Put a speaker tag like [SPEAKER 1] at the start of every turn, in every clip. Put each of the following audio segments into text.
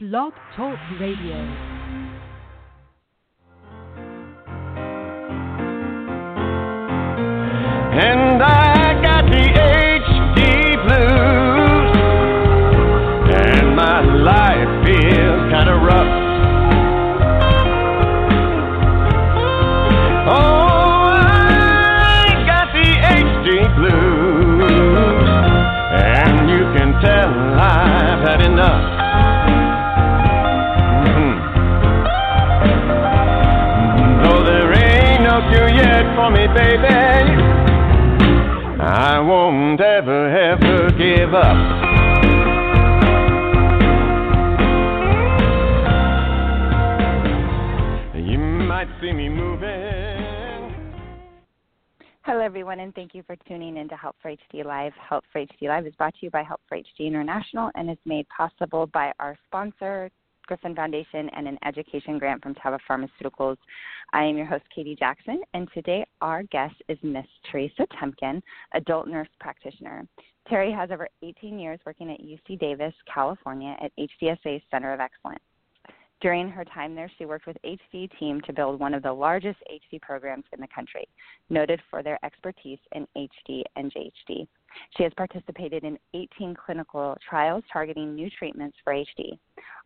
[SPEAKER 1] Blog Talk Radio. And give up.
[SPEAKER 2] Hello, everyone, and thank you for tuning in to Help for HD Live. Help for HD Live is brought to you by Help for HD International and is made possible by our sponsor, Griffin Foundation, and an education grant from Teva Pharmaceuticals. I am your host, Katie Jackson, and today our guest is Miss Teresa Temkin, adult nurse practitioner. Terry has over 18 years working at UC Davis, California, at HDSA's Center of Excellence. During her time there, she worked with HD team to build one of the largest HD programs in the country, noted for their expertise in HD and JHD. She has participated in 18 clinical trials targeting new treatments for HD.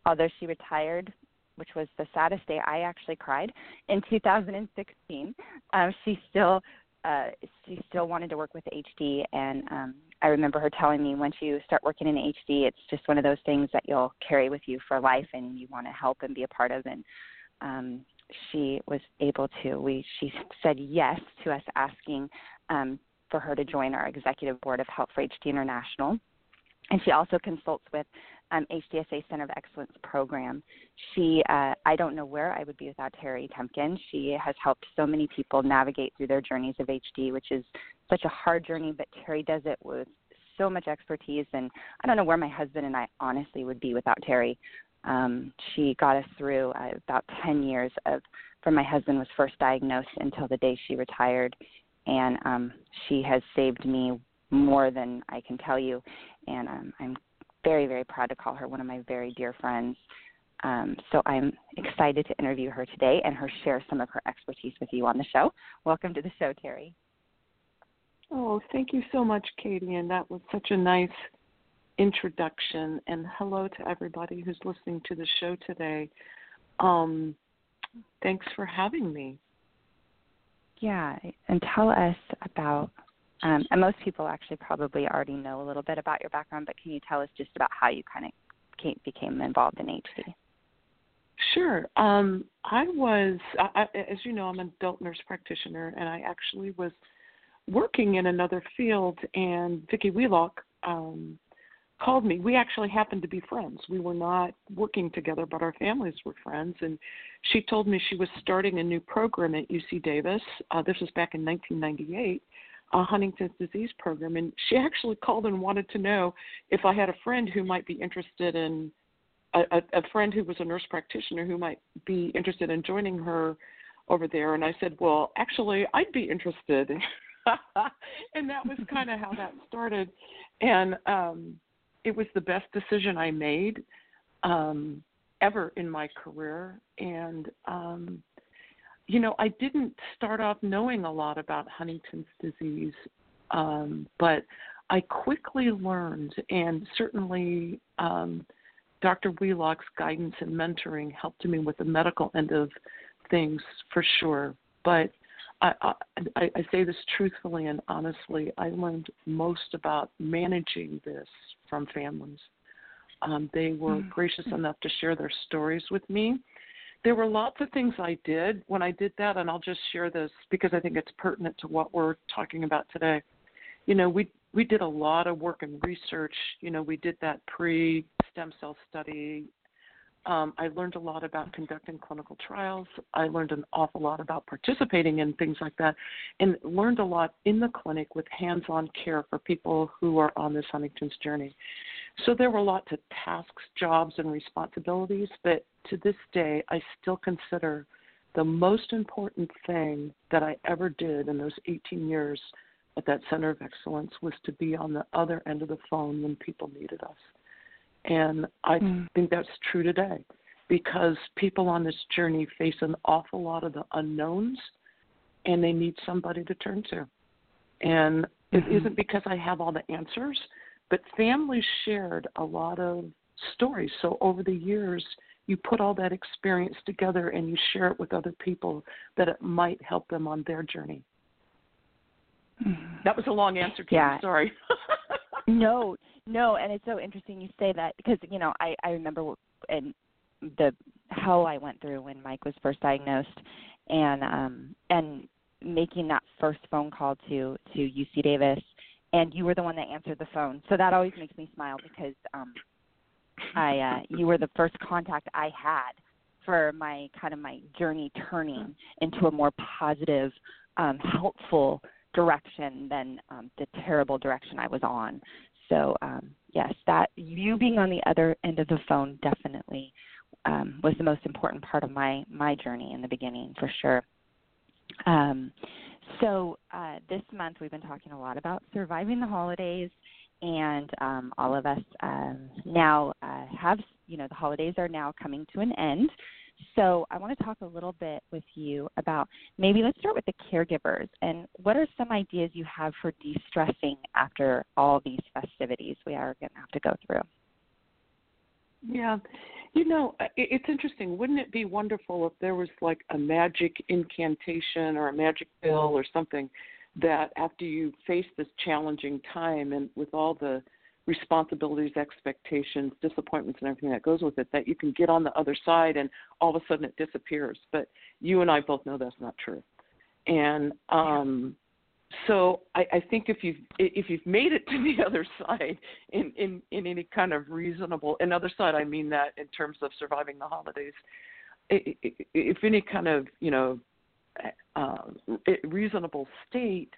[SPEAKER 2] Although she retired, which was the saddest day, I actually cried in 2016. Um, she still uh, she still wanted to work with HD, and um, I remember her telling me once you start working in HD, it's just one of those things that you'll carry with you for life, and you want to help and be a part of. And um, she was able to. We she said yes to us asking um, for her to join our executive board of Help for HD International, and she also consults with um, HDSA Center of Excellence program. She, uh, I don't know where I would be without Terry Temkin. She has helped so many people navigate through their journeys of HD, which is such a hard journey, but Terry does it with so much expertise. And I don't know where my husband and I honestly would be without Terry. Um, she got us through uh, about 10 years of from my husband was first diagnosed until the day she retired, and um, she has saved me more than I can tell you. And um, I'm very, very proud to call her one of my very dear friends. Um, so I'm excited to interview her today and her share some of her expertise with you on the show. Welcome to the show, Terry.
[SPEAKER 3] Oh, thank you so much, Katie. And that was such a nice introduction. And hello to everybody who's listening to the show today. Um, thanks for having me.
[SPEAKER 2] Yeah, and tell us about. Um, and most people actually probably already know a little bit about your background, but can you tell us just about how you kind of came, became involved in HD?
[SPEAKER 3] Sure. Um, I was, I, as you know, I'm an adult nurse practitioner, and I actually was working in another field, and Vicki Wheelock um, called me. We actually happened to be friends. We were not working together, but our families were friends. And she told me she was starting a new program at UC Davis. Uh, this was back in 1998, a Huntington's disease program. And she actually called and wanted to know if I had a friend who might be interested in a, a, friend who was a nurse practitioner who might be interested in joining her over there. And I said, well, actually, I'd be interested. and that was kind of how that started. And um, it was the best decision I made um, ever in my career. And, um, you know, I didn't start off knowing a lot about Huntington's disease, um, but I quickly learned, and certainly um, Dr. Wheelock's guidance and mentoring helped me with the medical end of things for sure. But I, I, I say this truthfully and honestly. I learned most about managing this from families. Um, they were mm-hmm. gracious enough to share their stories with me. There were lots of things I did when I did that, and I'll just share this because I think it's pertinent to what we're talking about today. You know, we we did a lot of work and research. You know, we did that pre stem cell study um, I learned a lot about conducting clinical trials. I learned an awful lot about participating in things like that, and learned a lot in the clinic with hands on care for people who are on this Huntington's journey. So there were lots of tasks, jobs, and responsibilities, but to this day, I still consider the most important thing that I ever did in those 18 years at that Center of Excellence was to be on the other end of the phone when people needed us And I
[SPEAKER 2] Mm.
[SPEAKER 3] think that's true today because people on this journey face an awful lot of the unknowns and they need somebody to turn to. And it
[SPEAKER 2] Mhm.
[SPEAKER 3] isn't because I have all the answers, but families shared a lot of stories. So over the years, you put all that experience together and you share it with other people that it might help them on their journey.
[SPEAKER 2] Mhm.
[SPEAKER 3] That was a long answer, Kim.
[SPEAKER 2] Yeah.
[SPEAKER 3] Sorry.
[SPEAKER 2] No, no, and it's so interesting you say that because you know I I remember and the hell I went through when Mike was first diagnosed, and um and making that first phone call to to UC Davis, and you were the one that answered the phone, so that always makes me smile because um I uh you were the first contact I had for my kind of my journey turning into a more positive, um, helpful direction than um, the terrible direction I was on. So um, yes, that you being on the other end of the phone definitely um, was the most important part of my my journey in the beginning for sure. Um, so uh, this month we've been talking a lot about surviving the holidays, and um, all of us um, now uh, have you know the holidays are now coming to an end. So I want to talk a little bit with you about maybe let's start with the caregivers and what are some ideas you have for de-stressing after all these festivities we are going to have to go through.
[SPEAKER 3] Yeah. You know, it's interesting. Wouldn't it be wonderful if there was like a magic incantation or a magic pill or something that after you face this challenging time and with all the responsibilities, expectations, disappointments, and everything that goes with it, that you can get on the other side and all of a sudden it disappears. But you and I both know that's not true. And um, so I, I think if you've if you've made it to the other side in, in, in any kind of reasonable and other side I mean that in terms of surviving the holidays, if any kind of you know uh, reasonable state,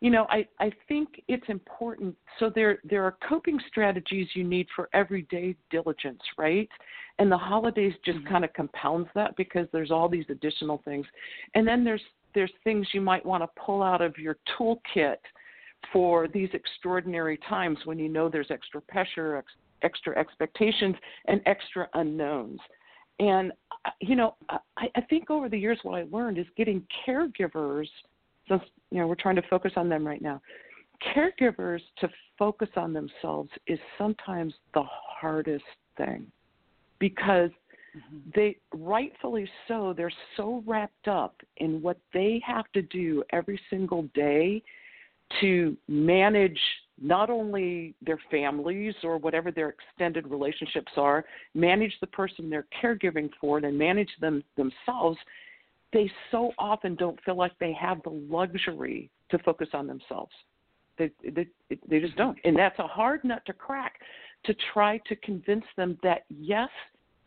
[SPEAKER 3] you know I, I think it's important. So there there are coping strategies you need for everyday diligence, right? And the holidays just
[SPEAKER 2] Mhm.
[SPEAKER 3] kind of compounds that because there's all these additional things, and then there's there's things you might want to pull out of your toolkit for these extraordinary times when you know there's extra pressure, ex- extra expectations, and extra unknowns. And uh, you know, I, I think over the years what I learned is getting caregivers. Since you know we're trying to focus on them right now, caregivers to focus on themselves is sometimes the hardest thing because mm-hmm. they rightfully so they're so wrapped up in what they have to do every single day to manage not only their families or whatever their extended relationships are manage the person they're caregiving for and manage them themselves they so often don't feel like they have the luxury to focus on themselves. They they, they just don't. And that's a hard nut to crack to try to convince them that yes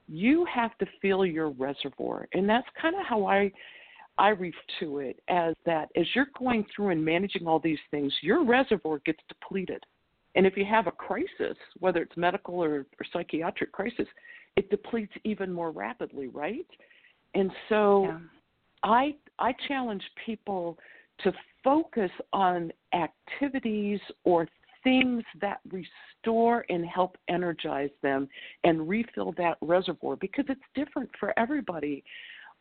[SPEAKER 3] you have to fill your reservoir. And that's kind of how i i refer to it as that as you're going through and managing all these things your reservoir gets depleted. And if you have a crisis whether it's medical or, or psychiatric crisis it depletes even more rapidly right? And so
[SPEAKER 2] Yeah.
[SPEAKER 3] I i challenge people to focus on activities or things that restore and help energize them and refill that reservoir because it's different for everybody.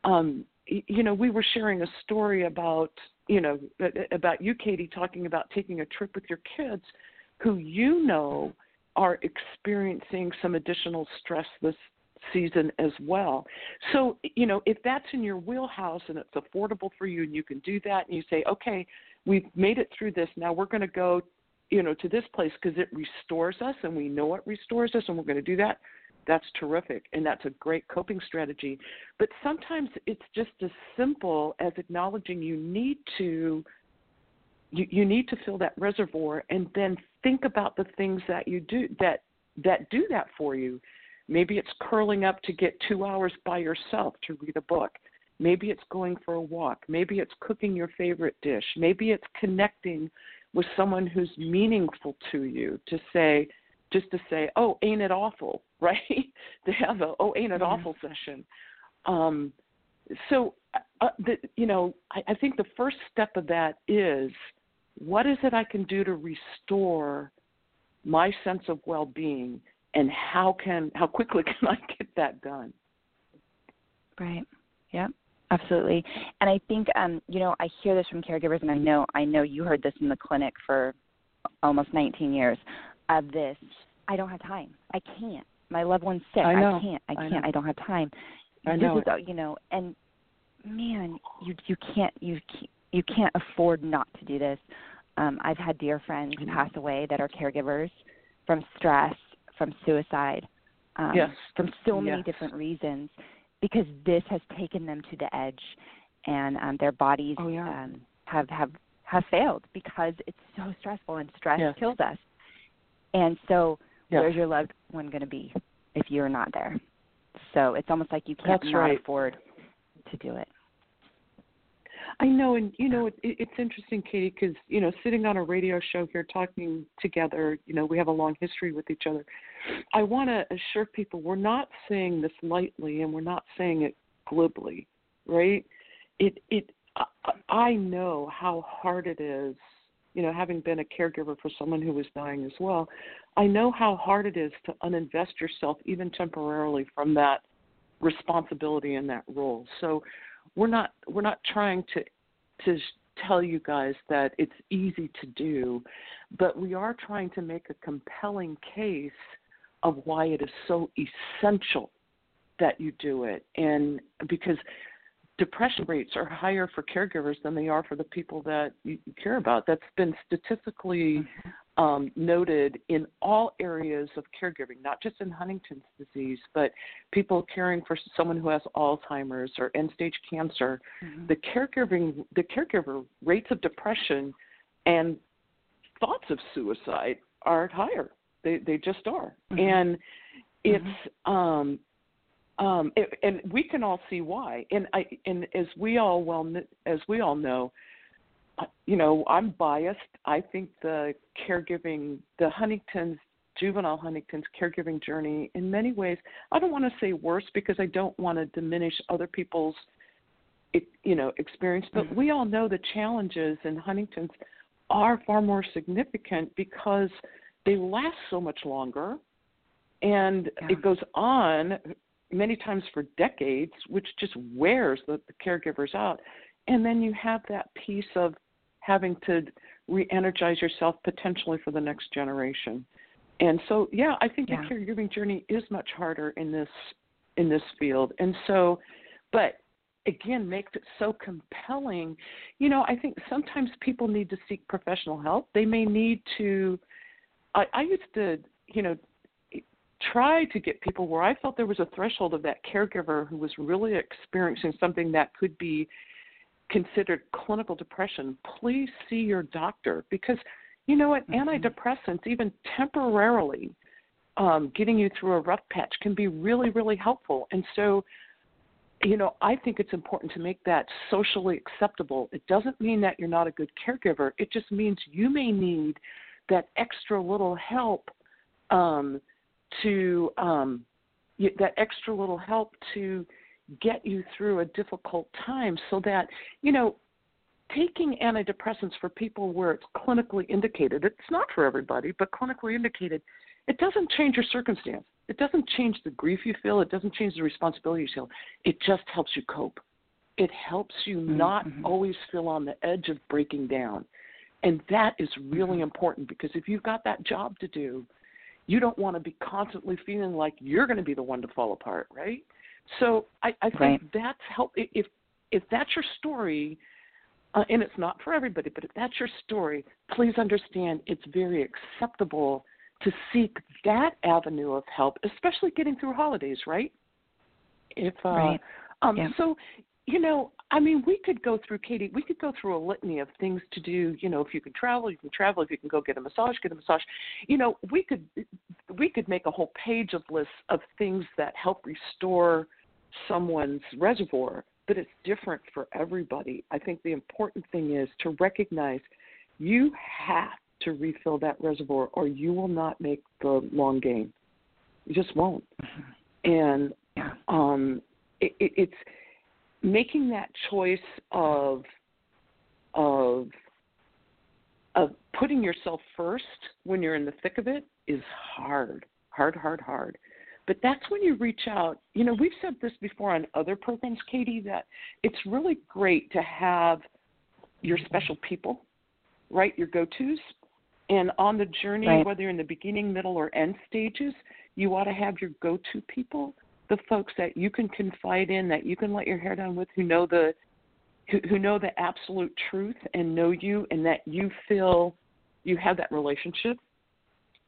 [SPEAKER 3] Um, you know, we were sharing a story about, you know, about you, Katie, talking about taking a trip with your kids who you know are experiencing some additional stress this season as well. So, you know, if that's in your wheelhouse and it's affordable for you and you can do that and you say, okay, we've made it through this, now we're going to go you know to this place because it restores us and we know it restores us and we're going to do that that's terrific and that's a great coping strategy. But sometimes it's just as simple as acknowledging you need to you, you need to fill that reservoir and then think about the things that you do that that do that for you maybe it's curling up to get two hours by yourself to read a book. Maybe it's going for a walk. Maybe it's cooking your favorite dish. Maybe it's connecting with someone who's meaningful to you to say just to say oh ain't it awful right? To have a oh ain't it
[SPEAKER 2] Mhm.
[SPEAKER 3] awful session. Um so uh, the, you know I, I think the first step of that is what is it i can do to restore my sense of well-being and how can how quickly can I get that done?
[SPEAKER 2] Right. Yeah. Absolutely. And I think um, you know, I hear this from caregivers and I know I know you heard this in the clinic for almost 19 years of this. I don't have time. I can't. My loved one's sick.
[SPEAKER 3] I, know.
[SPEAKER 2] I can't. I can't.
[SPEAKER 3] I,
[SPEAKER 2] I, don't have time.
[SPEAKER 3] I know.
[SPEAKER 2] is you know, and man, you you can't you you can't afford not to do this. Um, I've had dear friends pass away that are caregivers from stress, from suicide, um,
[SPEAKER 3] yes.
[SPEAKER 2] from so many
[SPEAKER 3] yes.
[SPEAKER 2] different reasons, because this has taken them to the edge, and um, their bodies
[SPEAKER 3] oh, yeah.
[SPEAKER 2] um, have have have failed because it's so stressful and stress
[SPEAKER 3] yes.
[SPEAKER 2] kills us. And so, where's your loved one going to be if you're not there? So it's almost like you can't
[SPEAKER 3] That's
[SPEAKER 2] not
[SPEAKER 3] right.
[SPEAKER 2] afford to do it.
[SPEAKER 3] I know, and you know, it, it's interesting, Katie, because you know, sitting on a radio show here, talking together, you know, we have a long history with each other. I want to assure people we're not saying this lightly, and we're not saying it glibly, right? It, it, I, I know how hard it is. You know, having been a caregiver for someone who was dying as well, I know how hard it is to uninvest yourself, even temporarily, from that responsibility and that role. So we're not we're not trying to to tell you guys that it's easy to do, but we are trying to make a compelling case of why it is so essential that you do it. And because depression rates are higher for caregivers than they are for the people that you care about. That's been statistically mm-hmm. Um, noted in all areas of caregiving, not just in Huntington's disease, but people caring for someone who has Alzheimer's or end-stage cancer.
[SPEAKER 2] Mm-hmm.
[SPEAKER 3] The caregiving, the caregiver rates of depression and thoughts of suicide are higher. They they just are,
[SPEAKER 2] Mm-hmm.
[SPEAKER 3] and it's um, um, it, and we can all see why. And I and as we all well as we all know, you know, I'm biased. I think the caregiving, the Huntington's, juvenile Huntington's caregiving journey, in many ways, I don't want to say worse because I don't want to diminish other people's, you know, experience. But
[SPEAKER 2] Mm-hmm.
[SPEAKER 3] we all know the challenges in Huntington's are far more significant because they last so much longer, and
[SPEAKER 2] Yeah.
[SPEAKER 3] it goes on many times for decades, which just wears the, the caregivers out. And then you have that piece of having to re-energize yourself potentially for the next generation. And so, yeah, I think
[SPEAKER 2] Yeah.
[SPEAKER 3] the caregiving journey is much harder in this in this field. And so, but again, makes it so compelling. You know, I think sometimes people need to seek professional help. They may need to. I, I used to, you know, try to get people where I felt there was a threshold of that caregiver who was really experiencing something that could be considered clinical depression, please see your doctor because you know what?
[SPEAKER 2] Mm-hmm.
[SPEAKER 3] Antidepressants, even temporarily, um, getting you through a rough patch can be really, really helpful. And so, you know, I think it's important to make that socially acceptable. It doesn't mean that you're not a good caregiver, it just means you may need that extra little help um, to um, that extra little help to get you through a difficult time so that you know taking antidepressants for people where it's clinically indicated it's not for everybody but clinically indicated it doesn't change your circumstance. It doesn't change the grief you feel. It doesn't change the responsibility you feel. It just helps you cope. It helps you
[SPEAKER 2] Mm-hmm.
[SPEAKER 3] not always feel on the edge of breaking down. And that is really
[SPEAKER 2] Mm-hmm.
[SPEAKER 3] important because if you've got that job to do you don't want to be constantly feeling like you're going to be the one to fall apart right so I, I think
[SPEAKER 2] Right.
[SPEAKER 3] that's help. If if that's your story, uh, and it's not for everybody, but if that's your story, please understand it's very acceptable to seek that avenue of help, especially getting through holidays, right? If uh,
[SPEAKER 2] Right.
[SPEAKER 3] um,
[SPEAKER 2] Yeah.
[SPEAKER 3] so, you know, I mean, we could go through Katie. We could go through a litany of things to do. You know, if you can travel, you can travel. If you can go get a massage, get a massage. You know, we could we could make a whole page of lists of things that help restore someone's reservoir, but it's different for everybody. I think the important thing is to recognize you have to refill that reservoir or you will not make the long game. You just won't. And
[SPEAKER 2] Yeah.
[SPEAKER 3] um, it, it, it's making that choice of of of putting yourself first when you're in the thick of it is hard. hard, hard, hard. But that's when you reach out. You know, we've said this before on other programs, Katie, that it's really great to have your mm-hmm. special people, right? Your go tos. And on the journey,
[SPEAKER 2] right.
[SPEAKER 3] whether you're in the beginning, middle, or end stages, you ought to have your go to people, the folks that you can confide in, that you can let your hair down with, who know the who, who know the absolute truth and know you and that you feel you have that relationship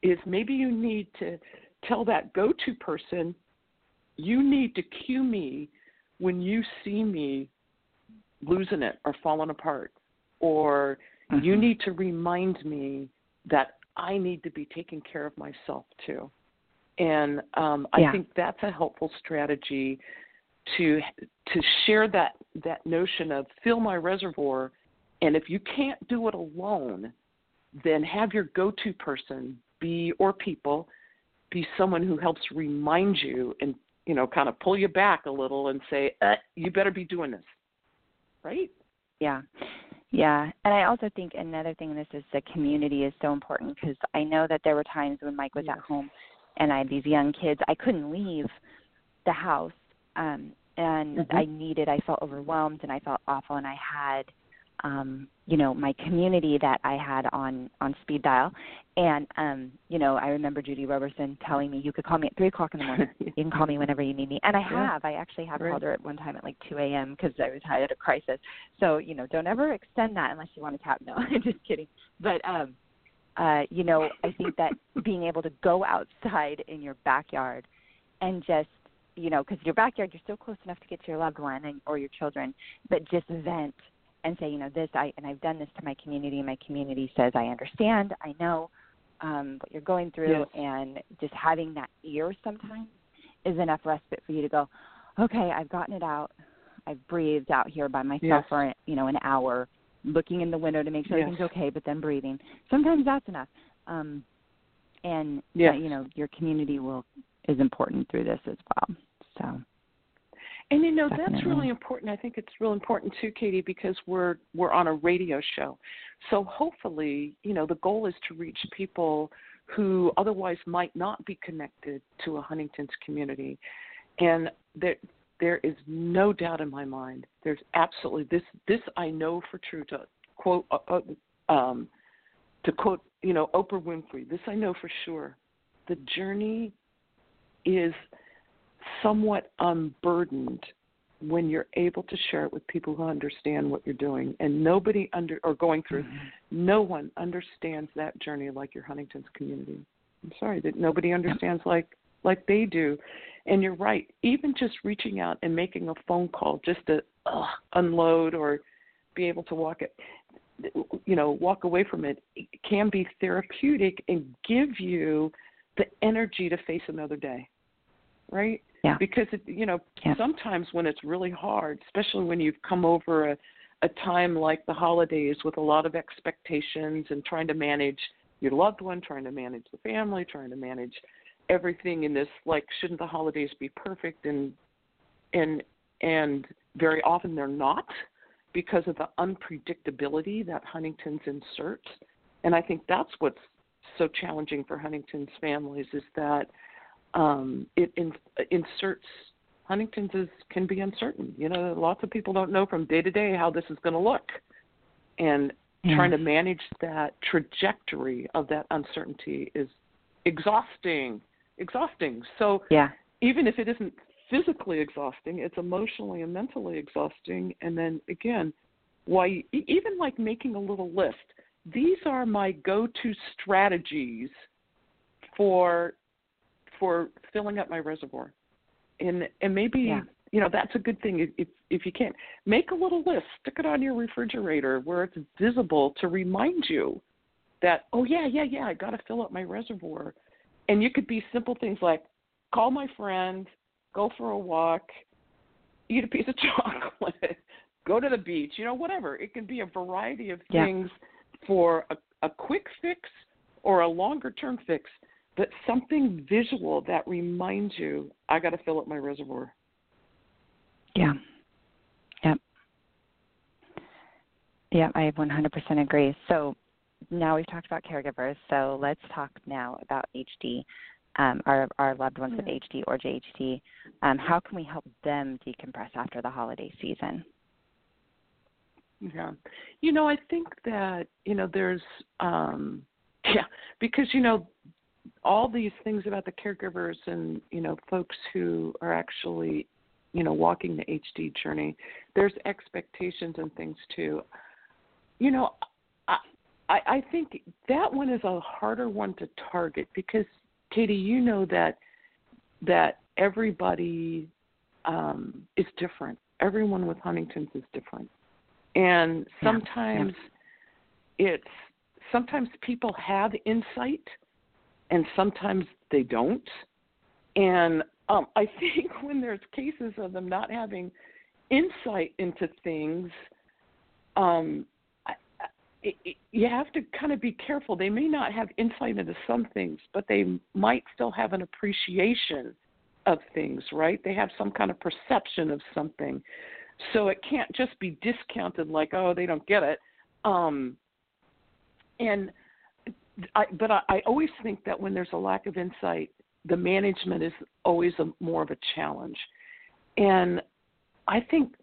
[SPEAKER 3] is maybe you need to tell that go to person you need to cue me when you see me losing it or falling apart or
[SPEAKER 2] mm-hmm.
[SPEAKER 3] you need to remind me that I need to be taking care of myself too. And um,
[SPEAKER 2] yeah.
[SPEAKER 3] I think that's a helpful strategy to to share that that notion of fill my reservoir and if you can't do it alone then have your go-to person be or people be someone who helps remind you and you know kind of pull you back a little and say uh, you better be doing this. Right?
[SPEAKER 2] Yeah. Yeah. And i also think another thing in this is the community is so important because i know that there were times when mike was at home and i had these young kids i couldn't leave the house um and
[SPEAKER 3] mm-hmm.
[SPEAKER 2] I needed I felt overwhelmed and I felt awful and I had um you know my community that I had on on speed dial and um you know I remember Judy Roberson telling me you could call me at three o'clock in the morning you can call me whenever you need me and I
[SPEAKER 3] yeah.
[SPEAKER 2] have I actually have
[SPEAKER 3] right.
[SPEAKER 2] called her at one time at like two a.m. because I was I had a crisis so you know don't ever extend that unless you want to tap no I'm just kidding but um uh you know I think that being able to go outside in your backyard and just you know, because your backyard, you're still close enough to get to your loved one and, or your children, but just vent and say, you know, this, I, and I've done this to my community, and my community says, I understand, I know um, what you're going through,
[SPEAKER 3] yes.
[SPEAKER 2] and just having that ear sometimes is enough respite for you to go, okay, I've gotten it out, I've breathed out here by myself
[SPEAKER 3] yes.
[SPEAKER 2] for, you know, an hour, looking in the window to make sure
[SPEAKER 3] yes.
[SPEAKER 2] everything's okay, but then breathing. Sometimes that's enough. Um, and uh,
[SPEAKER 3] yes.
[SPEAKER 2] uh, you know your community will is important through this as well. So
[SPEAKER 3] and you know that's really important. I think it's real important too, Katie, because we're we're on a radio show. So hopefully, you know, the goal is to reach people who otherwise might not be connected to a Huntington's community. And there there is no doubt in my mind. There's absolutely this this I know for true to quote uh, uh um, to quote you know Oprah Winfrey. This I know for sure. The journey is somewhat unburdened when you're able to share it with people who understand what you're doing. And nobody under or going through
[SPEAKER 2] mm-hmm.
[SPEAKER 3] no one understands that journey like your huntington's community. I'm sorry that nobody understands yep. like like they do. And you're right. Even just reaching out and making a phone call just to uh, unload or be able to walk it you know walk away from it, it can be therapeutic and give you the energy to face another day right
[SPEAKER 2] yeah.
[SPEAKER 3] Because it, you know,
[SPEAKER 2] yeah.
[SPEAKER 3] sometimes when it's really hard, especially when you've come over a a time like the holidays with a lot of expectations and trying to manage your loved one, trying to manage the family, trying to manage everything in this like shouldn't the holidays be perfect and and and very often they're not because of the unpredictability that Huntington's inserts. And I think that's what's so challenging for Huntington's families is that um, it in, inserts Huntington's is, can be uncertain. You know, lots of people don't know from day to day how this is going to look, and
[SPEAKER 2] yeah.
[SPEAKER 3] trying to manage that trajectory of that uncertainty is exhausting. Exhausting. So
[SPEAKER 2] yeah.
[SPEAKER 3] even if it isn't physically exhausting, it's emotionally and mentally exhausting. And then again, why even like making a little list. These are my go-to strategies for for filling up my reservoir. And and maybe
[SPEAKER 2] yeah.
[SPEAKER 3] you know that's a good thing if if you can't make a little list, stick it on your refrigerator where it's visible to remind you that oh yeah yeah yeah I got to fill up my reservoir. And you could be simple things like call my friend, go for a walk, eat a piece of chocolate, go to the beach, you know whatever. It can be a variety of
[SPEAKER 2] yeah.
[SPEAKER 3] things for a, a quick fix or a longer term fix but something visual that reminds you, I got to fill up my reservoir.
[SPEAKER 2] Yeah. Yep. Yeah, I 100% agree. So now we've talked about caregivers, so let's talk now about HD. um, our our loved ones with HD or JHD. Um, how can we help them decompress after the holiday season?
[SPEAKER 3] Yeah. You know, I think that, you know, there's um yeah, because you know all these things about the caregivers and, you know, folks who are actually, you know, walking the HD journey, there's expectations and things too. You know, I I, I think that one is a harder one to target because Katie, you know that that everybody um is different. Everyone with Huntington's is different and
[SPEAKER 2] Yeah,
[SPEAKER 3] sometimes it's sometimes people have insight and sometimes they don't. And um i think when there's cases of them not having insight into things um I, it, it, you have to kind of be careful. They may not have insight into some things but they might still have an appreciation of things right? They have some kind of perception of something. So it can't just be discounted like oh they don't get it. Um and i but i, I always think that when there's a lack of insight the management is always a, more of a challenge and i think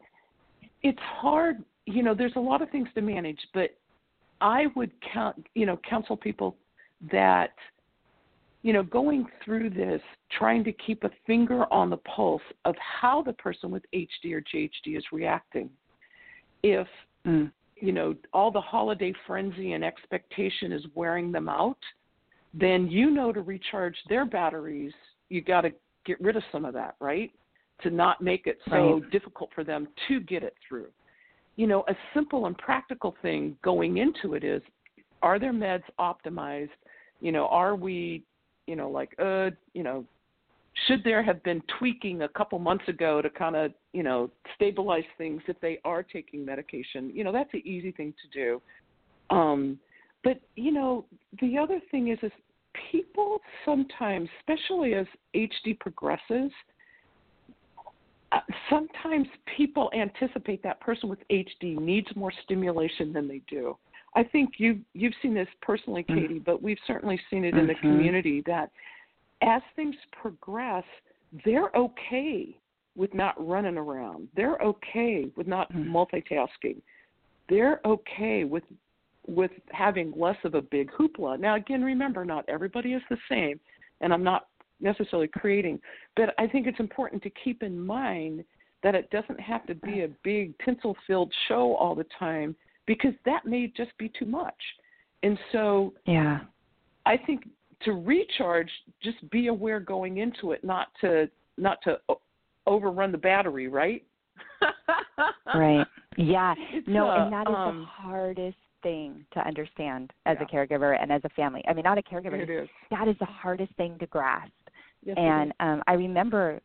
[SPEAKER 3] it's hard you know there's a lot of things to manage but i would count you know counsel people that you know, going through this, trying to keep a finger on the pulse of how the person with HD or JHD is reacting. If,
[SPEAKER 2] Mm.
[SPEAKER 3] You know, all the holiday frenzy and expectation is wearing them out, then you know to recharge their batteries, you got to get rid of some of that, right? To not make it so
[SPEAKER 2] Right.
[SPEAKER 3] difficult for them to get it through. You know, a simple and practical thing going into it is are their meds optimized? You know, are we you know, like, uh, you know, should there have been tweaking a couple months ago to kind of, you know, stabilize things if they are taking medication? You know, that's an easy thing to do. Um, but you know, the other thing is, is people sometimes, especially as HD progresses, uh, sometimes people anticipate that person with HD needs more stimulation than they do. I think you've you've seen this personally,
[SPEAKER 2] Mm.
[SPEAKER 3] Katie, but we've certainly seen it in the
[SPEAKER 2] Mhm.
[SPEAKER 3] community that as things progress, they're okay with not running around. They're okay with not
[SPEAKER 2] Mm.
[SPEAKER 3] multitasking. They're okay with with having less of a big hoopla. Now again, remember not everybody is the same, and I'm not necessarily creating, but I think it's important to keep in mind that it doesn't have to be a big tinsel filled show all the time because that may just be too much. And so
[SPEAKER 2] Yeah.
[SPEAKER 3] I think to recharge, just be aware going into it, not to not to overrun the battery, right?
[SPEAKER 2] Right. Yeah.
[SPEAKER 3] It's,
[SPEAKER 2] no, and that is
[SPEAKER 3] um,
[SPEAKER 2] the hardest thing to understand as
[SPEAKER 3] Yeah.
[SPEAKER 2] a caregiver and as a family. I mean, not a caregiver.
[SPEAKER 3] It is.
[SPEAKER 2] That is the hardest thing to grasp.
[SPEAKER 3] Yes,
[SPEAKER 2] and um, I remember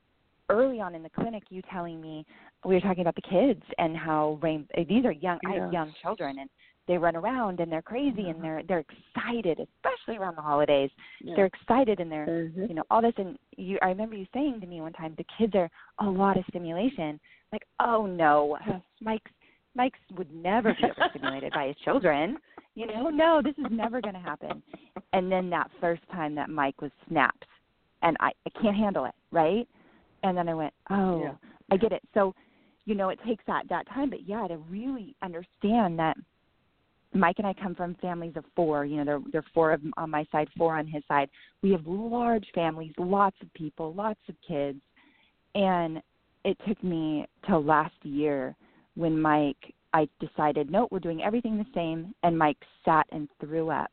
[SPEAKER 2] early on in the clinic, you telling me we were talking about the kids and how rain. These are young. I have young children, and they run around and they're crazy and they're they're excited, especially around the holidays.
[SPEAKER 3] Yeah.
[SPEAKER 2] They're excited and they're
[SPEAKER 3] Mhm.
[SPEAKER 2] you know all this. And you, I remember you saying to me one time, the kids are a lot of stimulation. Like, oh no. Mike's Mike's would never be overstimulated by his children. You know, no, this is never going to happen. And then that first time that Mike was snapped, and I, I can't handle it, right? And then I went, oh,
[SPEAKER 3] Yeah.
[SPEAKER 2] I get it. So, you know, it takes that that time, but yeah, to really understand that Mike and I come from families of four. You know, there there are four of on my side, four on his side. We have large families, lots of people, lots of kids, and it took me till last year when Mike I decided, no, we're doing everything the same, and Mike sat and threw up.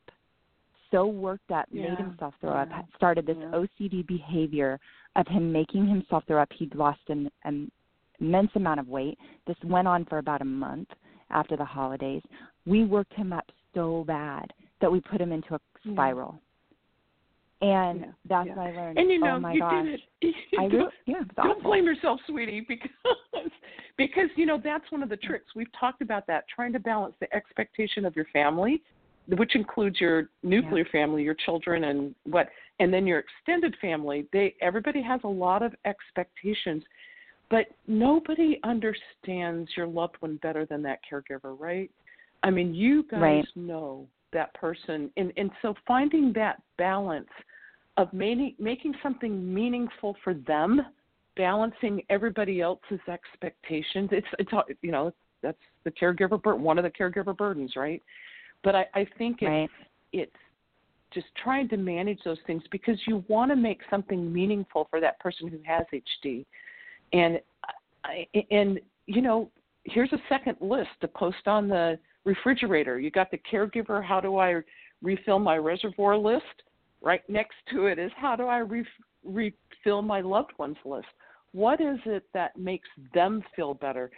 [SPEAKER 2] So worked up,
[SPEAKER 3] Yeah,
[SPEAKER 2] made himself throw up, started this
[SPEAKER 3] yeah.
[SPEAKER 2] OCD behavior of him making himself throw up. He'd lost an, an immense amount of weight. This went on for about a month after the holidays. We worked him up so bad that we put him into a
[SPEAKER 3] Yeah.
[SPEAKER 2] spiral. And
[SPEAKER 3] Yeah,
[SPEAKER 2] that's
[SPEAKER 3] yeah.
[SPEAKER 2] when I learned,
[SPEAKER 3] And you oh know,
[SPEAKER 2] oh my
[SPEAKER 3] you
[SPEAKER 2] gosh.
[SPEAKER 3] did it.
[SPEAKER 2] I
[SPEAKER 3] Don't-
[SPEAKER 2] really, yeah, it's
[SPEAKER 3] Don't
[SPEAKER 2] awful.
[SPEAKER 3] blame yourself, sweetie, because because you know that's one of the tricks. We've talked about that, trying to balance the expectation of your family, which includes your nuclear family, your children, and what, and then your extended family. They everybody has a lot of expectations, but nobody understands your loved one better than that caregiver, right? I mean, you guys
[SPEAKER 2] Right.
[SPEAKER 3] know that person, and and so finding that balance of making making something meaningful for them, balancing everybody else's expectations. It's it's you know that's the caregiver one of the caregiver burdens, right? But I, I think it's
[SPEAKER 2] right.
[SPEAKER 3] it's just trying to manage those things because you want to make something meaningful for that person who has HD, and I, and you know here's a second list to post on the refrigerator. You got the caregiver. How do I refill my reservoir list? Right next to it is how do I re- refill my loved ones list? What is it that makes them feel better?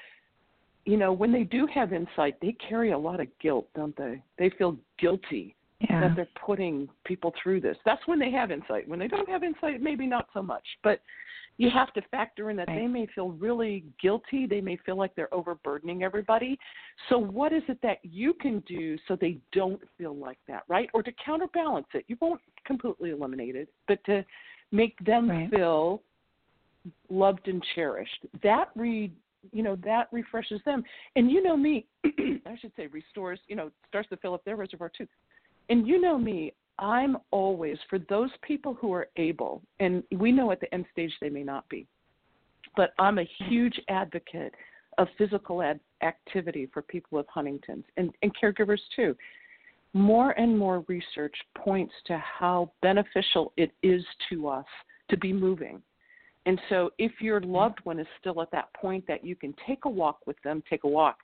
[SPEAKER 3] You know, when they do have insight, they carry a lot of guilt, don't they? They feel guilty
[SPEAKER 2] yeah.
[SPEAKER 3] that they're putting people through this. That's when they have insight. When they don't have insight, maybe not so much. But you have to factor in that
[SPEAKER 2] right.
[SPEAKER 3] they may feel really guilty. They may feel like they're overburdening everybody. So, what is it that you can do so they don't feel like that, right? Or to counterbalance it. You won't completely eliminate it, but to make them
[SPEAKER 2] right.
[SPEAKER 3] feel loved and cherished. That read you know that refreshes them and you know me i should say restores you know starts to fill up their reservoir too and you know me, I'm always for those people who are able, and we know at the end stage they may not be, but I'm a huge advocate of physical ad- activity for people with Huntington's and, and caregivers too. More and more research points to how beneficial it is to us to be moving. And so, if your loved one is still at that point that you can take a walk with them, take a walk.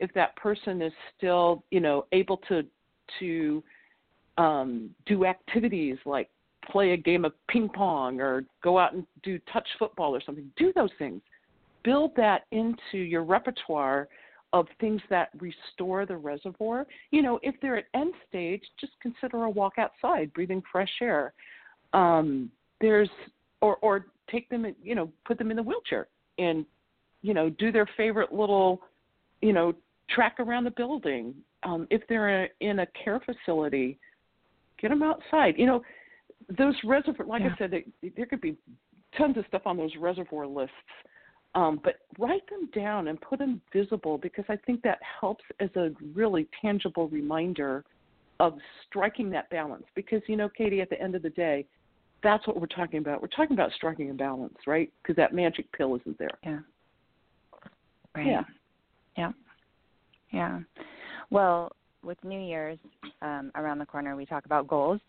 [SPEAKER 3] If that person is still, you know, able to to um, do activities like play a game of ping pong or go out and do touch football or something. Do those things. Build that into your repertoire of things that restore the reservoir. You know, if they're at end stage, just consider a walk outside, breathing fresh air. Um, there's or or take them, in, you know, put them in the wheelchair and you know do their favorite little, you know, track around the building. Um, if they're in a care facility, Get them outside. You know, those reservoir. Like
[SPEAKER 2] yeah.
[SPEAKER 3] I said, they, there could be tons of stuff on those reservoir lists. Um, but write them down and put them visible because I think that helps as a really tangible reminder of striking that balance. Because you know, Katie, at the end of the day, that's what we're talking about. We're talking about striking a balance, right? Because that magic pill isn't there.
[SPEAKER 2] Yeah. Right.
[SPEAKER 3] Yeah.
[SPEAKER 2] Yeah. Yeah. Well, with New Year's um, around the corner, we talk about goals.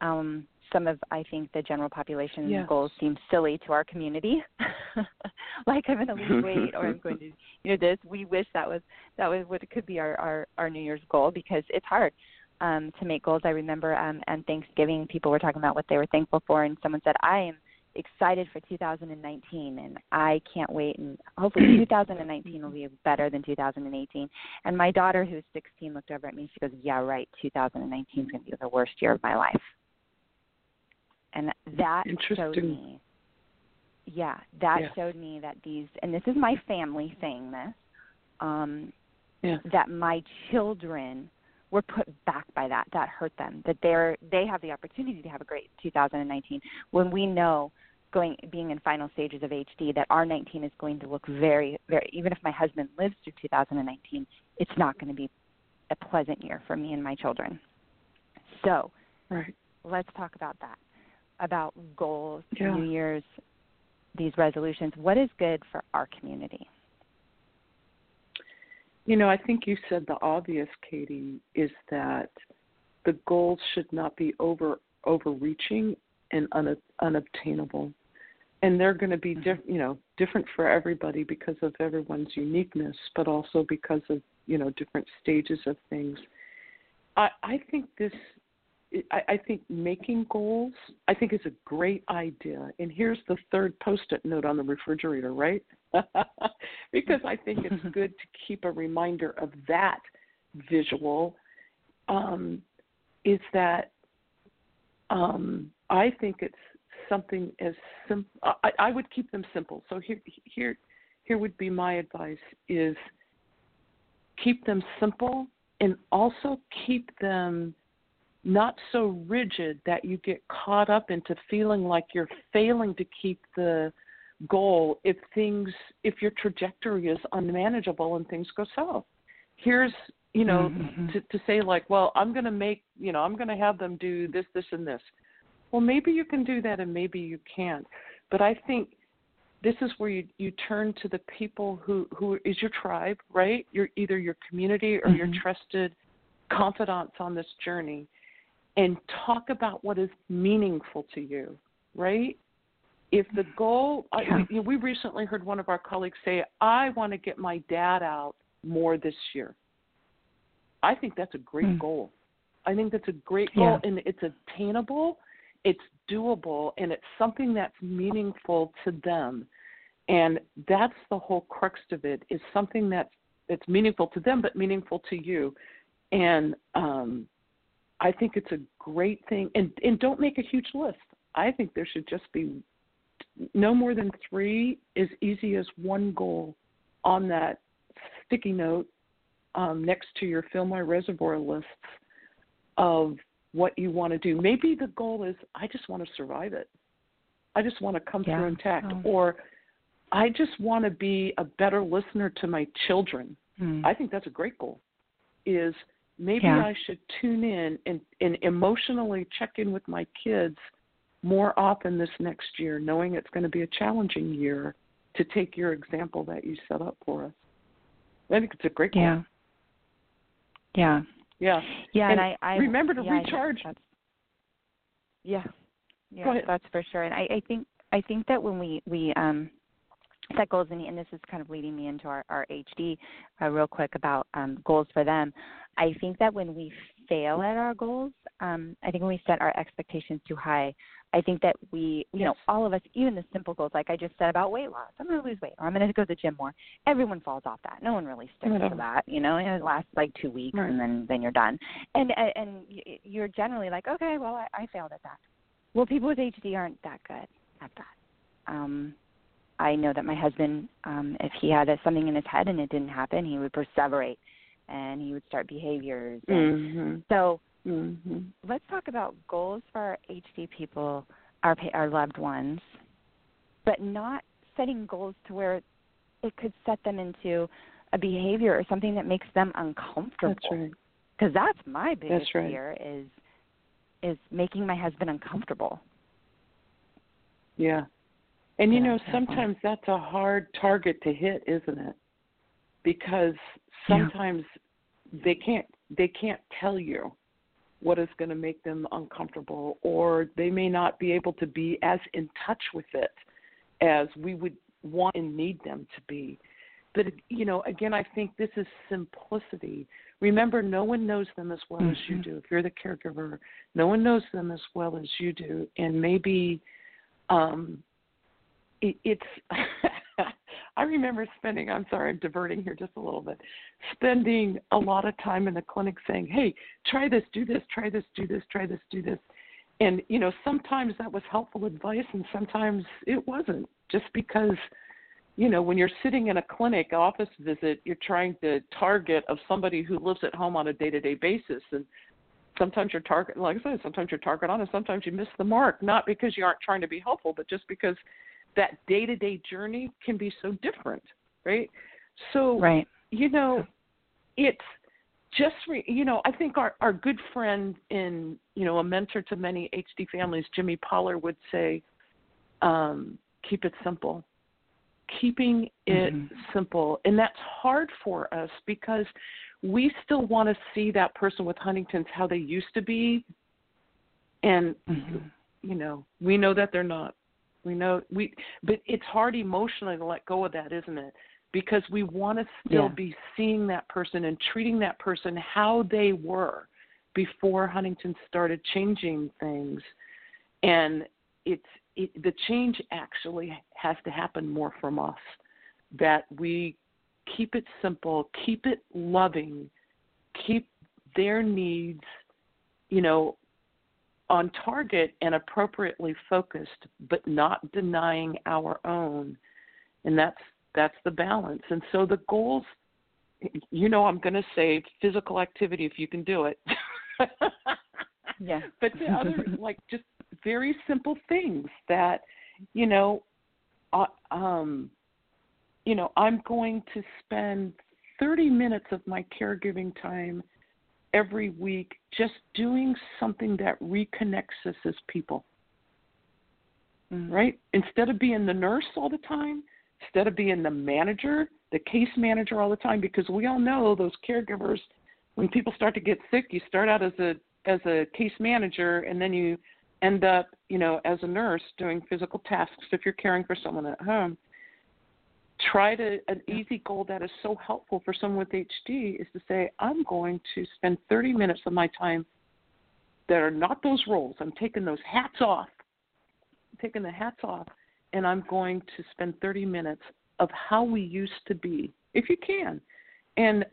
[SPEAKER 2] Um, some of I think the general population
[SPEAKER 3] yes.
[SPEAKER 2] goals seem silly to our community, like I'm going to lose weight or I'm going to you know this. We wish that was that was what could be our our, our New Year's goal because it's hard um, to make goals. I remember um, and Thanksgiving people were talking about what they were thankful for, and someone said I am excited for 2019 and I can't wait and hopefully 2019 will be better than 2018. And my daughter who's 16 looked over at me she goes, "Yeah, right. 2019 is going to be the worst year of my life." And that showed me yeah, that
[SPEAKER 3] yeah.
[SPEAKER 2] showed me that these and this is my family saying this um
[SPEAKER 3] yeah.
[SPEAKER 2] that my children were put back by that that hurt them that they're they have the opportunity to have a great 2019 when we know going being in final stages of HD that R19 is going to look very very even if my husband lives through 2019 it's not going to be a pleasant year for me and my children. So
[SPEAKER 3] right.
[SPEAKER 2] let's talk about that about goals
[SPEAKER 3] yeah.
[SPEAKER 2] new year's these resolutions. What is good for our community?
[SPEAKER 3] You know i think you said the obvious katie is that the goals should not be over overreaching and un, unobtainable and they're going to be
[SPEAKER 2] mm-hmm.
[SPEAKER 3] diff, you know different for everybody because of everyone's uniqueness but also because of you know different stages of things i i think this I, I think making goals i think is a great idea and here's the third post-it note on the refrigerator right because i think it's good to keep a reminder of that visual um, is that um, i think it's something as simple. I, I would keep them simple. So here, here, here would be my advice: is keep them simple and also keep them not so rigid that you get caught up into feeling like you're failing to keep the goal if things if your trajectory is unmanageable and things go south here's you know
[SPEAKER 2] mm-hmm.
[SPEAKER 3] to to say like well i'm going to make you know i'm going to have them do this this and this well, maybe you can do that and maybe you can't. But I think this is where you you turn to the people who who is your tribe, right? You're either your community or mm-hmm. your trusted confidants on this journey and talk about what is meaningful to you, right? If the goal, yeah. I, we, we recently heard one of our colleagues say, I want to get my dad out more this year. I think that's a great mm. goal. I think that's a great goal, yeah. and it's attainable, it's doable, and it's something that's meaningful to them. And that's the whole crux of it is something that's that's meaningful to them, but meaningful to you. And um, I think it's a great thing. And and don't make a huge list. I think there should just be no more than three, as easy as one goal on that sticky note um, next to your fill my reservoir lists of what you want to do. Maybe the goal is I just want to survive it. I just want to come yeah. through intact, oh. or I just want to be a better listener to my children. Hmm. I think that's a great goal. Is maybe yeah. I should tune in and, and emotionally check in with my kids more often this next year, knowing it's going to be a challenging year to take your example that you set up for us. I think it's a great goal.
[SPEAKER 2] Yeah. Yeah.
[SPEAKER 3] Yeah.
[SPEAKER 2] Yeah,
[SPEAKER 3] and,
[SPEAKER 2] and I, I
[SPEAKER 3] remember to
[SPEAKER 2] yeah,
[SPEAKER 3] recharge.
[SPEAKER 2] Yeah. Yeah, that's for sure. And I, I think I think that when we we um set goals and, and this is kind of leading me into our, our HD uh, real quick about um, goals for them. I think that when we fail at our goals, um, I think when we set our expectations too high, I think that we, you know, all of us, even the simple goals, like I just said about weight loss, I'm going to lose weight or I'm going to go to the gym more. Everyone falls off that. No one really sticks to that, you know. And it lasts like two weeks, right. and then then you're done. And and you're generally like, okay, well, I, I failed at that. Well, people with HD aren't that good at that. Um, I know that my husband, um, if he had a, something in his head and it didn't happen, he would perseverate, and he would start behaviors. And
[SPEAKER 3] mm-hmm.
[SPEAKER 2] So
[SPEAKER 3] Mm-hmm.
[SPEAKER 2] Let's talk about goals for our HD people, our our loved ones, but not setting goals to where it could set them into a behavior or something that makes them uncomfortable.
[SPEAKER 3] That's right.
[SPEAKER 2] Because that's my biggest
[SPEAKER 3] that's right.
[SPEAKER 2] fear is is making my husband uncomfortable.
[SPEAKER 3] Yeah. And you know, sometimes that's a hard target to hit, isn't it? Because sometimes yeah. they can't they can't tell you what is going to make them uncomfortable, or they may not be able to be as in touch with it as we would want and need them to be. But, you know, again, I think this is simplicity. Remember, no one knows them as well mm-hmm. as you mm-hmm. do. If you're the caregiver, no one knows them as well as you do. And maybe um, it, it's I remember spending, I'm sorry, I'm diverting here just a little bit, spending a lot of time in the clinic saying, hey, try this, do this, try this, do this, try this, do this. And, you know, sometimes that was helpful advice and sometimes it wasn't just because, you know, when you're sitting in a clinic office visit, you're trying to target of somebody who lives at home on a day to day basis. And sometimes you're target, like I said, sometimes you're target on and sometimes you miss the mark, not because you aren't trying to be helpful, but just because that day to day journey can be so different, right? So,
[SPEAKER 2] right.
[SPEAKER 3] you know, it's just re, you know, I think our our good friend in you know a mentor to many HD families, Jimmy Pollard would say, um, keep it simple. Keeping it mm-hmm. simple, and that's hard for us because we still want to see that person with Huntington's how they used to be, and mm-hmm. you know we know that they're not. We know we, but it's hard emotionally to let go of that, isn't it? Because we want to still yeah. be seeing that person and treating that person how they were before Huntington started changing things, and it's it, the change actually has to happen more from us. That we keep it simple, keep it loving, keep their needs, you know, on target and appropriately focused, but not denying our own. And that's that's the balance. And so the goals, you know, I'm going to say physical activity if you can do it.
[SPEAKER 2] yeah.
[SPEAKER 3] But the other, like, just very simple things that, you know, uh, um, you know, I'm going to spend 30 minutes of my caregiving time every week just doing something that reconnects us as people. mm-hmm. right? Instead of being the nurse all the time, instead of being the manager, the case manager all the time, because we all know those caregivers, when people start to get sick, you start out as a as a case manager and then you end up, you know, as a nurse doing physical tasks if you're caring for someone at home. Try to an easy goal that is so helpful for someone with HD is to say, I'm going to spend 30 minutes of my time that are not those roles. I'm taking those hats off, I'm taking the hats off, and I'm going to spend 30 minutes of how we used to be, if you can. And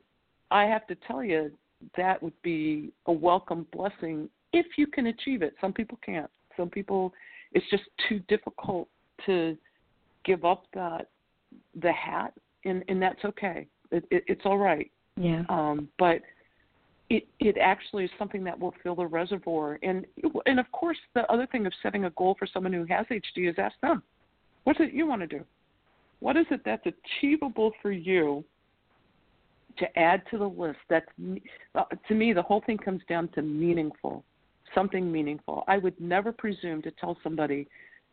[SPEAKER 3] I have to tell you, that would be a welcome blessing if you can achieve it. Some people can't. Some people, it's just too difficult to give up that the hat, and and that's okay. It, it, it's all right.
[SPEAKER 2] Yeah.
[SPEAKER 3] Um, but it it actually is something that will fill the reservoir. And and of course, the other thing of setting a goal for someone who has HD is ask them, what's it you want to do? What is it that's achievable for you to add to the list? That's uh, to me, the whole thing comes down to meaningful, something meaningful. I would never presume to tell somebody,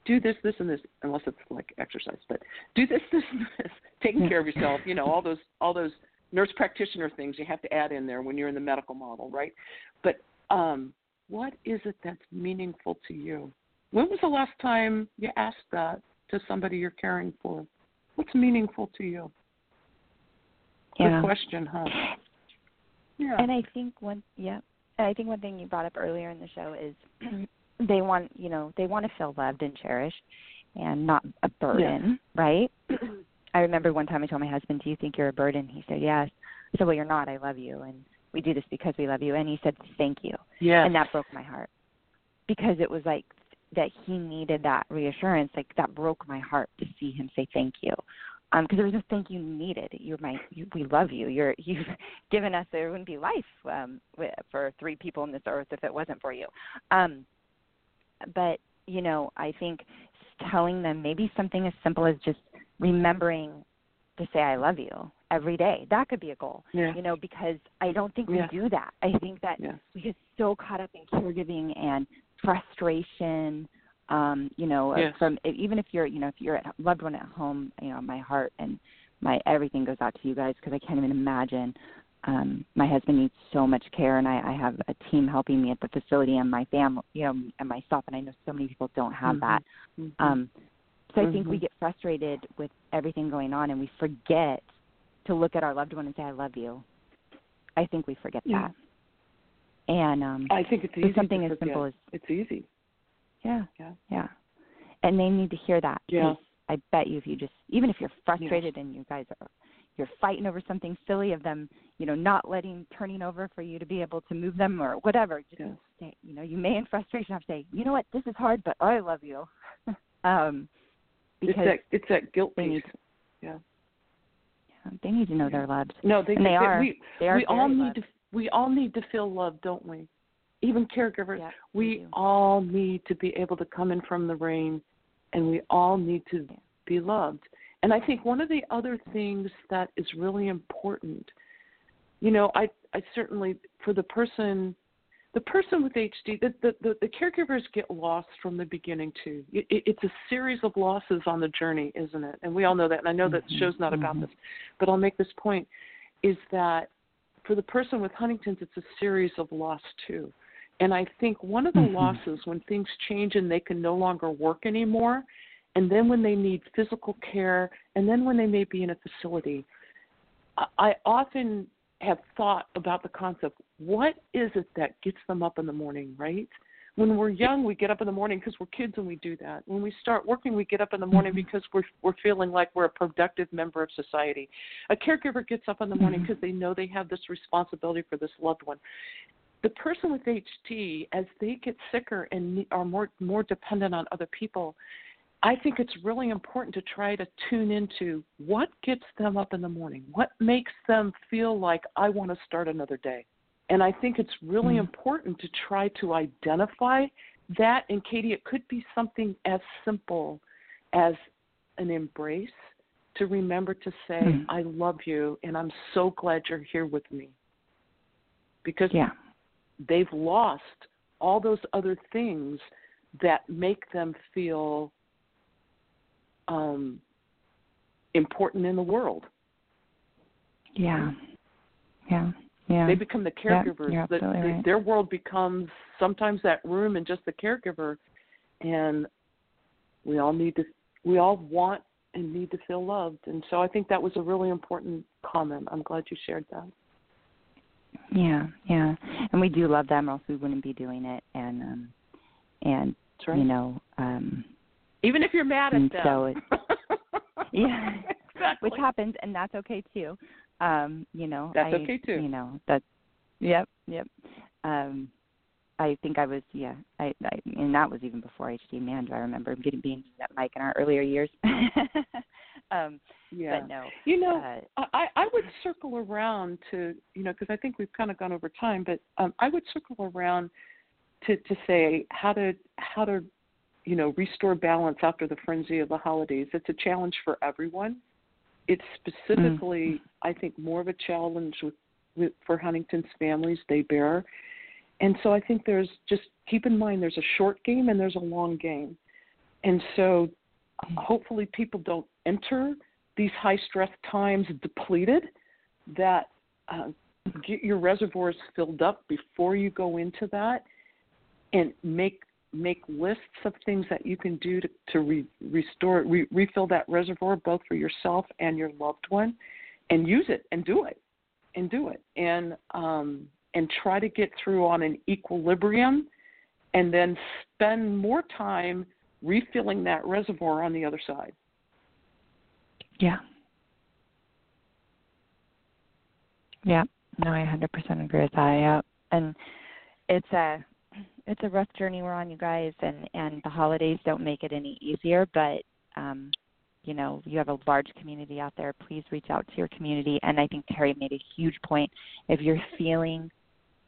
[SPEAKER 3] do this, this, and this, unless it's like exercise. But do this, this, and this. Taking care of yourself, you know, all those, all those nurse practitioner things you have to add in there when you're in the medical model, right? But um, what is it that's meaningful to you? When was the last time you asked that to somebody you're caring for? What's meaningful to you?
[SPEAKER 2] Yeah.
[SPEAKER 3] Good question, huh?
[SPEAKER 2] Yeah. And I think one yeah. I think one thing you brought up earlier in the show is they want you know, they want to feel loved and cherished and not a burden,
[SPEAKER 3] yeah.
[SPEAKER 2] right? I remember one time I told my husband, Do you think you're a burden? He said, Yes. I said, Well you're not, I love you and we do this because we love you and he said, Thank you.
[SPEAKER 3] Yeah.
[SPEAKER 2] And that broke my heart. Because it was like that he needed that reassurance, like that broke my heart to see him say thank you um because there was no thank you needed you're my you, we love you you're you've given us there wouldn't be life um for three people on this earth if it wasn't for you um but you know i think telling them maybe something as simple as just remembering to say i love you every day that could be a goal
[SPEAKER 3] yeah.
[SPEAKER 2] you know because i don't think we
[SPEAKER 3] yeah.
[SPEAKER 2] do that i think that
[SPEAKER 3] yeah.
[SPEAKER 2] we get so caught up in caregiving and frustration um you know
[SPEAKER 3] yes.
[SPEAKER 2] from even if you're you know if you're a loved one at home you know my heart and my everything goes out to you guys because i can't even imagine um my husband needs so much care and i i have a team helping me at the facility and my family you know and myself and i know so many people don't have
[SPEAKER 3] mm-hmm.
[SPEAKER 2] that
[SPEAKER 3] mm-hmm.
[SPEAKER 2] um so i think
[SPEAKER 3] mm-hmm.
[SPEAKER 2] we get frustrated with everything going on and we forget to look at our loved one and say i love you i think we forget
[SPEAKER 3] yeah.
[SPEAKER 2] that and um
[SPEAKER 3] i think it's easy
[SPEAKER 2] something
[SPEAKER 3] as
[SPEAKER 2] simple as
[SPEAKER 3] it's easy
[SPEAKER 2] yeah.
[SPEAKER 3] Yeah.
[SPEAKER 2] Yeah. And they need to hear that.
[SPEAKER 3] Yeah.
[SPEAKER 2] I bet you if you just even if you're frustrated and you guys are you're fighting over something silly of them, you know, not letting turning over for you to be able to move them or whatever. Just
[SPEAKER 3] yes.
[SPEAKER 2] say, you know, you may in frustration have to say, you know what, this is hard, but I love you. um, because
[SPEAKER 3] it's that it's that guilt piece.
[SPEAKER 2] Need,
[SPEAKER 3] yeah.
[SPEAKER 2] yeah. They need to know they're loved.
[SPEAKER 3] No, they,
[SPEAKER 2] and they,
[SPEAKER 3] they
[SPEAKER 2] are.
[SPEAKER 3] We,
[SPEAKER 2] they are
[SPEAKER 3] we all need
[SPEAKER 2] loved.
[SPEAKER 3] to we all need to feel love, don't we? even caregivers,
[SPEAKER 2] yeah,
[SPEAKER 3] we,
[SPEAKER 2] we
[SPEAKER 3] all need to be able to come in from the rain and we all need to
[SPEAKER 2] yeah.
[SPEAKER 3] be loved. And I think one of the other things that is really important, you know, I I certainly for the person the person with HD, the, the, the, the caregivers get lost from the beginning too. It, it, it's a series of losses on the journey, isn't it? And we all know that. And I know that
[SPEAKER 2] mm-hmm.
[SPEAKER 3] the show's not about
[SPEAKER 2] mm-hmm.
[SPEAKER 3] this, but I'll make this point: is that for the person with Huntington's, it's a series of loss too. And I think one of the
[SPEAKER 2] mm-hmm.
[SPEAKER 3] losses when things change and they can no longer work anymore, and then when they need physical care, and then when they may be in a facility, I often have thought about the concept what is it that gets them up in the morning, right? When we're young, we get up in the morning because we're kids and we do that. When we start working, we get up in the morning
[SPEAKER 2] mm-hmm.
[SPEAKER 3] because we're we're feeling like we're a productive member of society. A caregiver gets up in the morning because
[SPEAKER 2] mm-hmm.
[SPEAKER 3] they know they have this responsibility for this loved one the person with HD, as they get sicker and are more more dependent on other people, I think it's really important to try to tune into what gets them up in the morning, what makes them feel like I want to start another day. And I think it's really mm-hmm. important to try to identify that. And Katie, it could be something as simple as an embrace to remember to say, mm-hmm. I love you and I'm so glad you're here with me. Because
[SPEAKER 2] yeah
[SPEAKER 3] they've lost all those other things that make them feel um, important in the world.
[SPEAKER 2] Yeah. Yeah. Yeah.
[SPEAKER 3] They become the caregivers.
[SPEAKER 2] Yep,
[SPEAKER 3] the, the,
[SPEAKER 2] right.
[SPEAKER 3] Their world becomes sometimes that room and just the caregiver, and we all need to. We all want and need to feel loved, and so I think that was a really important comment. I'm glad you shared that.
[SPEAKER 2] Yeah, yeah, and we do love them, or else we wouldn't be doing it. And um, and
[SPEAKER 3] right.
[SPEAKER 2] you know, um,
[SPEAKER 3] even if you're mad at
[SPEAKER 2] and
[SPEAKER 3] them.
[SPEAKER 2] so it, yeah,
[SPEAKER 3] exactly.
[SPEAKER 2] which happens, and that's okay too. Um, you know,
[SPEAKER 3] That's
[SPEAKER 2] I,
[SPEAKER 3] okay too.
[SPEAKER 2] You know, that. Yep, yep. Um, I think I was, yeah, I, I, and that was even before HD. Man, do I remember getting being that mic in our earlier years? um,
[SPEAKER 3] yeah.
[SPEAKER 2] But no,
[SPEAKER 3] You know,
[SPEAKER 2] uh,
[SPEAKER 3] I I would circle around to you know because I think we've kind of gone over time, but um, I would circle around to to say how to how to you know restore balance after the frenzy of the holidays. It's a challenge for everyone. It's specifically, mm-hmm. I think, more of a challenge with, with for Huntington's families. They bear, and so I think there's just keep in mind there's a short game and there's a long game, and so mm-hmm. hopefully people don't enter these high stress times depleted that uh, mm-hmm. get your reservoirs filled up before you go into that and make make lists of things that you can do to, to re, restore re, refill that reservoir both for yourself and your loved one and use it and do it and do it and um, and try to get through on an equilibrium and then spend more time refilling that reservoir on the other side
[SPEAKER 2] Yeah. Yeah. No, I 100% agree with that. Yeah. And it's a it's a rough journey we're on, you guys, and and the holidays don't make it any easier. But um, you know, you have a large community out there. Please reach out to your community. And I think Terry made a huge point. If you're feeling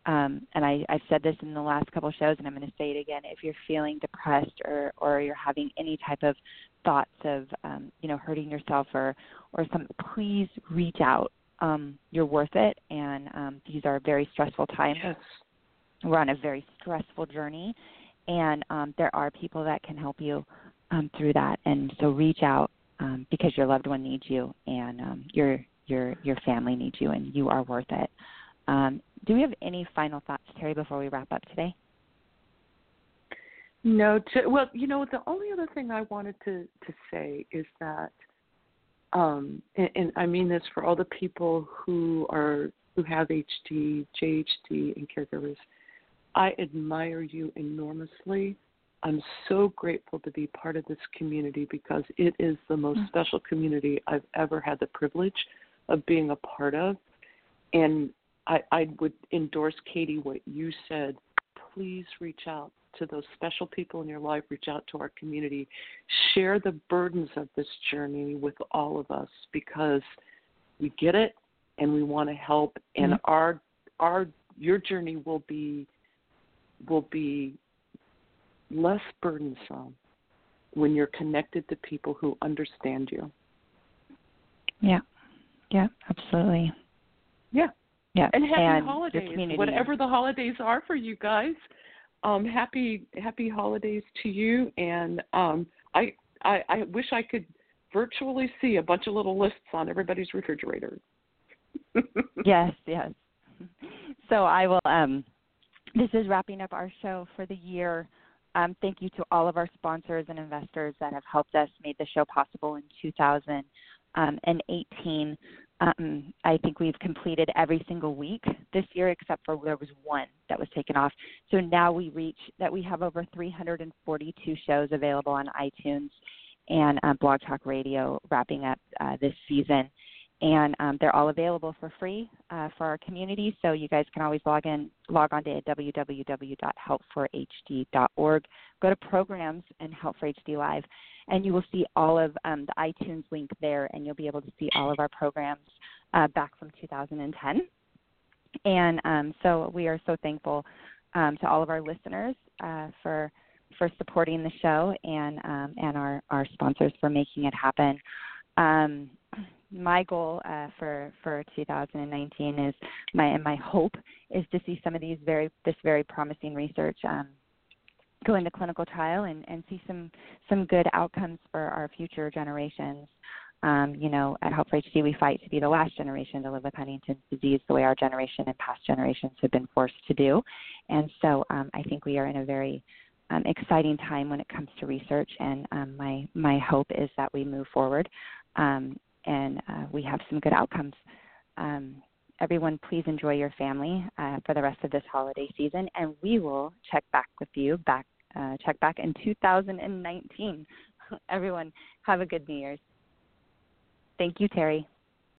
[SPEAKER 2] um, and I, I've said this in the last couple of shows, and I'm going to say it again. If you're feeling depressed or or you're having any type of thoughts of um, you know hurting yourself or or some, please reach out. Um, you're worth it, and um, these are very stressful times.
[SPEAKER 3] yes
[SPEAKER 2] We're on a very stressful journey, and um, there are people that can help you um, through that. And so reach out um, because your loved one needs you, and um, your your your family needs you, and you are worth it. Um, do we have any final thoughts, Terry, before we wrap up today?
[SPEAKER 3] No, to, well, you know, the only other thing I wanted to to say is that, um, and, and I mean this for all the people who are who have HD, JHD, and caregivers. I admire you enormously. I'm so grateful to be part of this community because it is the most
[SPEAKER 2] Mm.
[SPEAKER 3] special community I've ever had the privilege of being a part of. And I, I would endorse, Katie, what you said. Please reach out to those special people in your life, reach out to our community, share the burdens of this journey with all of us because we get it and we want to help and
[SPEAKER 2] Mhm.
[SPEAKER 3] our our your journey will be will be less burdensome when you're connected to people who understand you.
[SPEAKER 2] Yeah, yeah, absolutely.
[SPEAKER 3] Yeah.
[SPEAKER 2] Yeah,
[SPEAKER 3] And happy
[SPEAKER 2] your
[SPEAKER 3] holidays, whatever the holidays are for you guys. Um, happy happy holidays to you, and um, I, I I wish I could virtually see a bunch of little lists on everybody's refrigerator.
[SPEAKER 2] yes, yes. So I will. Um, this is wrapping up our show for the year. Um, thank you to all of our sponsors and investors that have helped us made the show possible in 2018. Um, I think we've completed every single week this year, except for there was one that was taken off. So now we reach that we have over 342 shows available on iTunes and uh, Blog Talk Radio, wrapping up uh, this season and um, they're all available for free uh, for our community. So you guys can always log in, log on to www.helpforhd.org, go to programs and Help for HD Live, and you will see all of um, the iTunes link there, and you'll be able to see all of our programs uh, back from 2010. And um, so we are so thankful um, to all of our listeners uh, for for supporting the show and um, and our, our sponsors for making it happen. Um, my goal uh, for for 2019 is my and my hope is to see some of these very this very promising research um, go into clinical trial and, and see some some good outcomes for our future generations. Um, you know, at Help for HD, we fight to be the last generation to live with Huntington's disease the way our generation and past generations have been forced to do. And so um, I think we are in a very um, exciting time when it comes to research, and um, my my hope is that we move forward um, and uh, we have some good outcomes. Um, everyone, please enjoy your family uh, for the rest of this holiday season, and we will check back with you back uh, check back in 2019. everyone, have a good New Year's. Thank you, Terry.